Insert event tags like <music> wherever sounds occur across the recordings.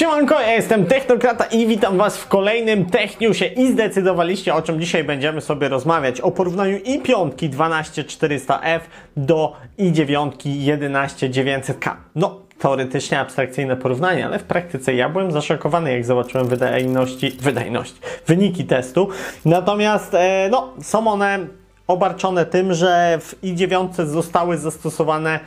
Siemanko, ja jestem Technokrata i witam Was w kolejnym Techniusie i zdecydowaliście o czym dzisiaj będziemy sobie rozmawiać. O porównaniu i5 12400F do i9 11900K. No, teoretycznie abstrakcyjne porównanie, ale w praktyce ja byłem zaszokowany, jak zobaczyłem wydajności, wydajność, wyniki testu. Natomiast, e, no, są one obarczone tym, że w i9 zostały zastosowane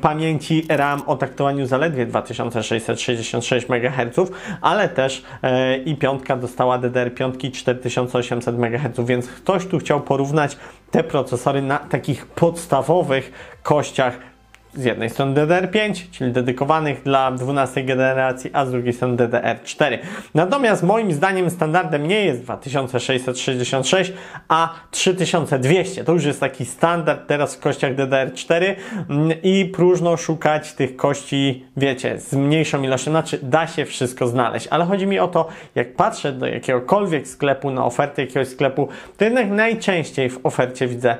pamięci RAM o taktowaniu zaledwie 2666 MHz, ale też e, i5 dostała DDR5 4800 MHz, więc ktoś tu chciał porównać te procesory na takich podstawowych kościach z jednej strony DDR5, czyli dedykowanych dla 12 generacji, a z drugiej strony DDR4. Natomiast moim zdaniem standardem nie jest 2666, a 3200. To już jest taki standard teraz w kościach DDR4 mm, i próżno szukać tych kości, wiecie, z mniejszą ilością. Znaczy, da się wszystko znaleźć, ale chodzi mi o to, jak patrzę do jakiegokolwiek sklepu, na ofertę jakiegoś sklepu, to jednak najczęściej w ofercie widzę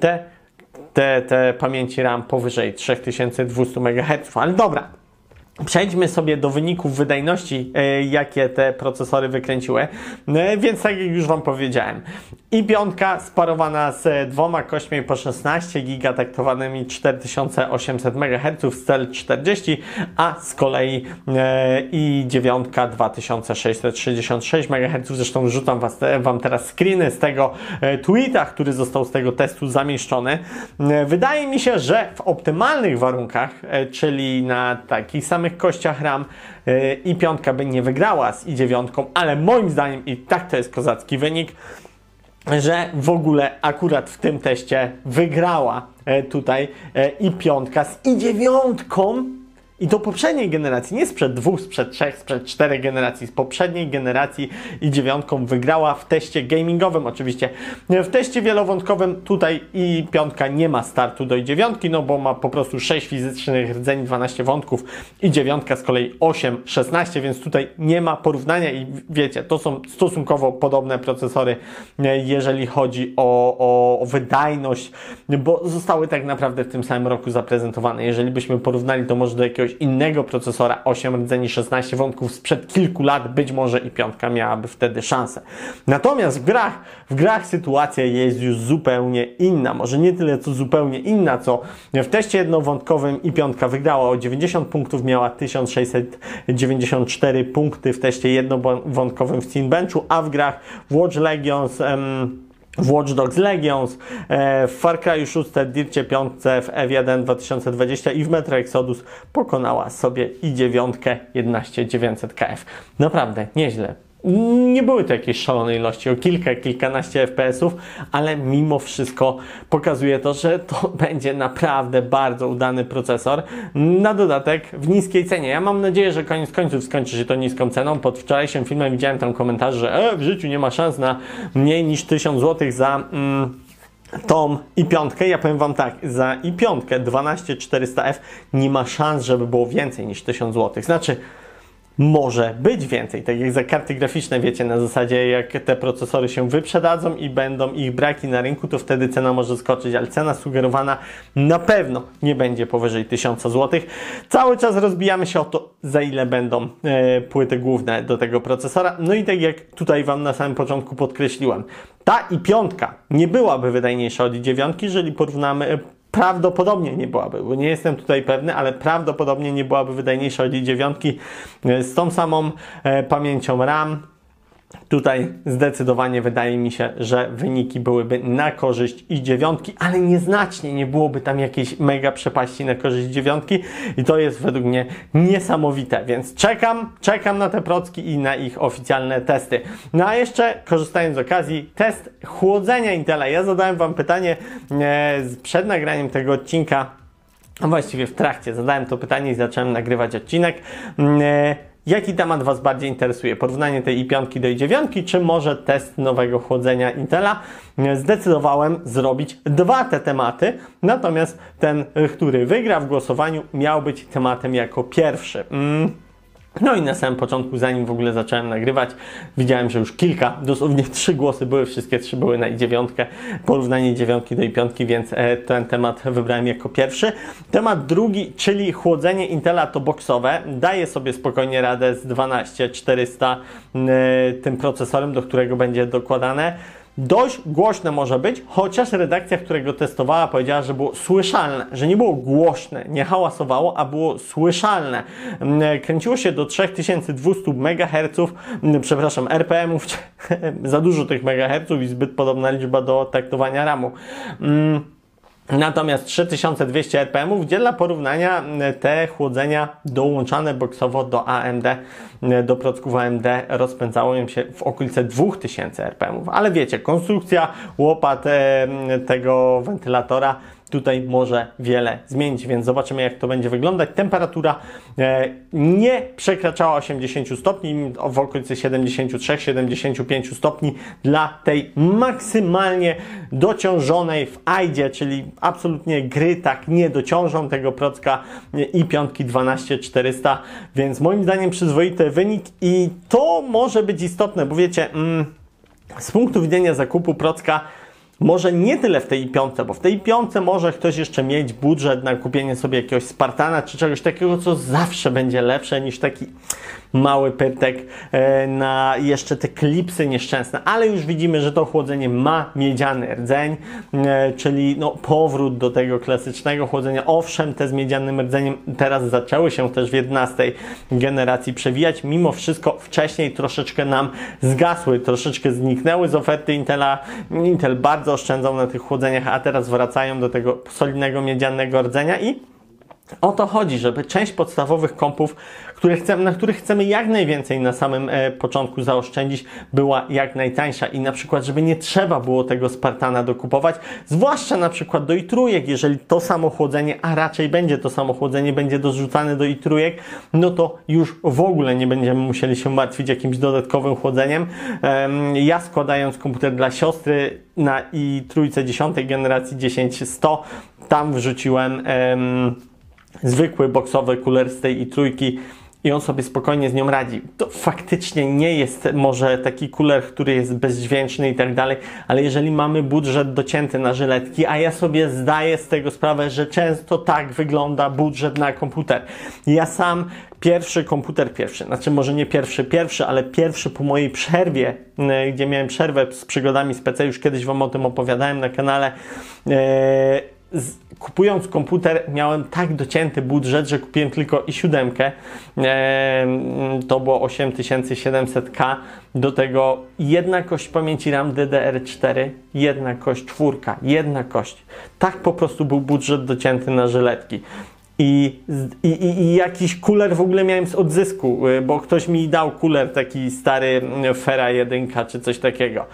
te te, te pamięci RAM powyżej 3200 MHz. Ale dobra, Przejdźmy sobie do wyników wydajności, e, jakie te procesory wykręciły. E, więc tak jak już Wam powiedziałem, i5 sparowana z dwoma kośćmi po 16 GB taktowanymi 4800 MHz w cel 40, a z kolei e, i9 2666 MHz. Zresztą rzucam was, Wam teraz screeny z tego tweeta, który został z tego testu zamieszczony. Wydaje mi się, że w optymalnych warunkach, czyli na takich samych samych kościach RAM yy, i piątka by nie wygrała z i dziewiątką, ale moim zdaniem i tak to jest kozacki wynik, że w ogóle akurat w tym teście wygrała yy, tutaj yy, i piątka z i dziewiątką i do poprzedniej generacji, nie sprzed dwóch, sprzed trzech, sprzed czterech generacji, z poprzedniej generacji i dziewiątką wygrała w teście gamingowym oczywiście. W teście wielowątkowym tutaj i piątka nie ma startu do i dziewiątki, no bo ma po prostu 6 fizycznych rdzeni, 12 wątków i dziewiątka z kolei 8, 16, więc tutaj nie ma porównania i wiecie, to są stosunkowo podobne procesory, jeżeli chodzi o, o, o wydajność, bo zostały tak naprawdę w tym samym roku zaprezentowane. Jeżeli byśmy porównali to może do jakiegoś jakiegoś innego procesora 8 rdzeni 16 wątków sprzed kilku lat, być może i piątka miałaby wtedy szansę. Natomiast w grach, w grach sytuacja jest już zupełnie inna. Może nie tyle co zupełnie inna, co w teście jednowątkowym i piątka wygrała o 90 punktów, miała 1694 punkty w teście jednowątkowym w Steambenchu, a w grach w Watch Legions w Watch Dogs Legions, e, w Far Cry 6, Dircie 5, w F1 2020 i w Metro Exodus pokonała sobie i dziewiątkę 11900 KF. Naprawdę, nieźle. Nie były to jakieś szalone ilości, o kilka, kilkanaście FPS-ów, ale mimo wszystko pokazuje to, że to <laughs> będzie naprawdę bardzo udany procesor. Na dodatek w niskiej cenie. Ja mam nadzieję, że koniec końców skończy się to niską ceną. Pod wczorajszym filmem widziałem tam komentarz, że e, w życiu nie ma szans na mniej niż 1000 zł za. Mm, tą i piątkę, ja powiem Wam tak, za i piątkę 12400F nie ma szans, żeby było więcej niż 1000 zł. Znaczy, może być więcej. Tak jak za karty graficzne, wiecie, na zasadzie jak te procesory się wyprzedadzą i będą ich braki na rynku, to wtedy cena może skoczyć, ale cena sugerowana na pewno nie będzie powyżej 1000 zł. Cały czas rozbijamy się o to, za ile będą e, płyty główne do tego procesora. No i tak jak tutaj Wam na samym początku podkreśliłem, ta i piątka nie byłaby wydajniejsza od i dziewiątki, jeżeli porównamy prawdopodobnie nie byłaby, bo nie jestem tutaj pewny, ale prawdopodobnie nie byłaby wydajniejsza od i9 e, z tą samą e, pamięcią RAM, Tutaj zdecydowanie wydaje mi się, że wyniki byłyby na korzyść i dziewiątki, ale nieznacznie nie byłoby tam jakiejś mega przepaści na korzyść dziewiątki i to jest według mnie niesamowite, więc czekam, czekam na te procki i na ich oficjalne testy. No a jeszcze korzystając z okazji, test chłodzenia Intela. Ja zadałem Wam pytanie e, przed nagraniem tego odcinka, a właściwie w trakcie zadałem to pytanie i zacząłem nagrywać odcinek. E, Jaki temat Was bardziej interesuje? Porównanie tej i5 do i9, czy może test nowego chłodzenia Intela? Zdecydowałem zrobić dwa te tematy, natomiast ten, który wygra w głosowaniu, miał być tematem jako pierwszy. Mm. No i na samym początku, zanim w ogóle zacząłem nagrywać, widziałem, że już kilka, dosłownie <laughs> trzy głosy były, wszystkie trzy były na i9, porównanie dziewiątki do i5, więc e, ten temat wybrałem jako pierwszy. Temat drugi, czyli chłodzenie Intela to boksowe, daje sobie spokojnie radę z 12400 tym procesorem, do którego będzie dokładane. Dość głośne może być, chociaż redakcja, która go testowała, powiedziała, że było słyszalne, że nie było głośne, nie hałasowało, a było słyszalne. Mm, kręciło się do 3200 MHz, mm, przepraszam, RPM-ów, <laughs> za dużo tych MHz i zbyt podobna liczba do taktowania RAMu. Mm, Natomiast 3200 RPM, gdzie dla porównania te chłodzenia dołączane boksowo do AMD, do procków AMD rozpędzało im się w okolice 2000 RPM. Ale wiecie, konstrukcja łopat tego wentylatora tutaj może wiele zmienić, więc zobaczymy jak to będzie wyglądać. Temperatura e, nie przekraczała 80 stopni, w okolicy 73-75 stopni dla tej maksymalnie dociążonej w AIDzie, czyli absolutnie gry tak nie dociążą tego procka i piątki 12400, więc moim zdaniem przyzwoity wynik i to może być istotne, bo wiecie, mm, z punktu widzenia zakupu procka może nie tyle w tej piątce, bo w tej piątce może ktoś jeszcze mieć budżet na kupienie sobie jakiegoś Spartana czy czegoś takiego, co zawsze będzie lepsze niż taki mały pyrtek e, na jeszcze te klipsy nieszczęsne, ale już widzimy, że to chłodzenie ma miedziany rdzeń, e, czyli no, powrót do tego klasycznego chłodzenia. Owszem, te z miedzianym rdzeniem teraz zaczęły się też w 11 generacji przewijać, mimo wszystko wcześniej troszeczkę nam zgasły, troszeczkę zniknęły z oferty Intela. Intel bardzo oszczędzał na tych chłodzeniach, a teraz wracają do tego solidnego miedzianego rdzenia i o to chodzi, żeby część podstawowych kompów, które chcemy, na których chcemy jak najwięcej na samym e, początku zaoszczędzić, była jak najtańsza i na przykład, żeby nie trzeba było tego Spartana dokupować, zwłaszcza na przykład do i jeżeli to samo chłodzenie, a raczej będzie to samo chłodzenie, będzie dorzucane do i no to już w ogóle nie będziemy musieli się martwić jakimś dodatkowym chłodzeniem. Ja składając komputer dla siostry na i trójce 10 generacji 10100, tam wrzuciłem zwykły boksowy kuler z tej i trójki i on sobie spokojnie z nią radzi. To faktycznie nie jest może taki kuler, który jest bezdźwięczny i tak dalej, ale jeżeli mamy budżet docięty na żyletki, a ja sobie zdaję z tego sprawę, że często tak wygląda budżet na komputer. Ja sam pierwszy komputer pierwszy, znaczy może nie pierwszy pierwszy, ale pierwszy po mojej przerwie, e, gdzie miałem przerwę z przygodami z PC, już kiedyś Wam o tym opowiadałem na kanale, yy, z, kupując komputer miałem tak docięty budżet, że kupiłem tylko i siódemkę. To było 8700K. Do tego jedna kość pamięci RAM DDR4, jedna kość czwórka, jedna kość. Tak po prostu był budżet docięty na żyletki. I, i, I, jakiś kuler w ogóle miałem z odzysku, y, bo ktoś mi dał kuler taki stary Fera 1 czy coś takiego.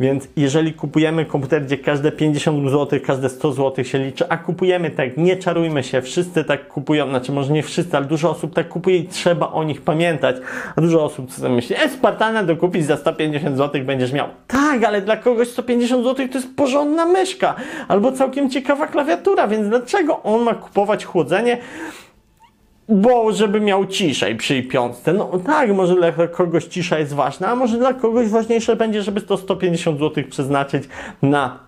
Więc jeżeli kupujemy komputer, gdzie każde 50 zł, każde 100 zł się liczy, a kupujemy tak, nie czarujmy się, wszyscy tak kupują, znaczy może nie wszyscy, ale dużo osób tak kupuje i trzeba o nich pamiętać. A dużo osób sobie myśli, e, Spartana dokupić za 150 zł będziesz miał. Tak, ale dla kogoś 150 zł to jest porządna myszka albo całkiem ciekawa klawiatura, więc dlaczego on ma kupować chłodzenie? Bo żeby miał ciszej przy piątce. No tak, może dla kogoś cisza jest ważna, a może dla kogoś ważniejsze będzie, żeby to 150 zł przeznaczyć na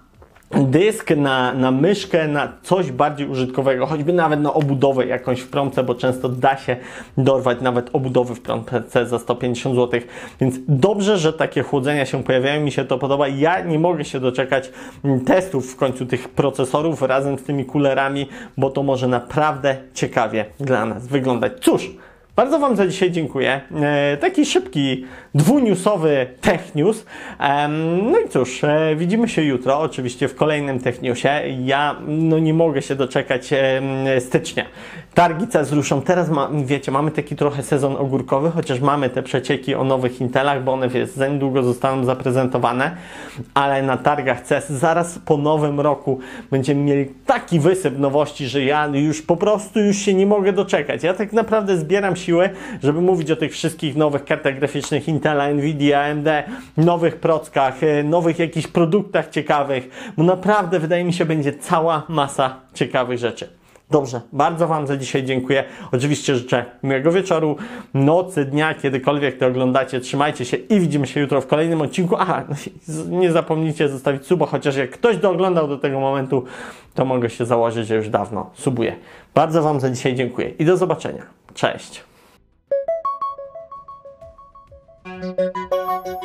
dysk, na, na myszkę, na coś bardziej użytkowego, choćby nawet na obudowę jakąś w promce, bo często da się dorwać nawet obudowy w promce za 150 zł. Więc dobrze, że takie chłodzenia się pojawiają, mi się to podoba. Ja nie mogę się doczekać testów w końcu tych procesorów razem z tymi kulerami, bo to może naprawdę ciekawie dla nas wyglądać. Cóż, bardzo Wam za dzisiaj dziękuję. E, taki szybki, dwunewsowy Tech News. E, no i cóż, e, widzimy się jutro, oczywiście w kolejnym Tech Newsie. Ja no, nie mogę się doczekać stycznia. Targi CES ruszą. Teraz, ma, wiecie, mamy taki trochę sezon ogórkowy, chociaż mamy te przecieki o nowych Intelach, bo one wiesz, za niedługo zostaną zaprezentowane, ale na targach CES zaraz po nowym roku będziemy mieli taki wysyp nowości, że ja już po prostu już się nie mogę doczekać. Ja tak naprawdę zbieram siły, żeby mówić o tych wszystkich nowych kartach graficznych Intela, Nvidia, AMD, nowych prockach, e, nowych jakichś produktach ciekawych, bo naprawdę wydaje mi się będzie cała masa ciekawych rzeczy. Dobrze, bardzo Wam za dzisiaj dziękuję. Oczywiście życzę miłego wieczoru, nocy, dnia, kiedykolwiek to oglądacie. Trzymajcie się i widzimy się jutro w kolejnym odcinku. Aha, <laughs> nie zapomnijcie zostawić suba, chociaż jak ktoś dooglądał do tego momentu, to mogę się założyć, że już dawno subuję. Bardzo Wam za dzisiaj dziękuję i do zobaczenia. Cześć. Thank you.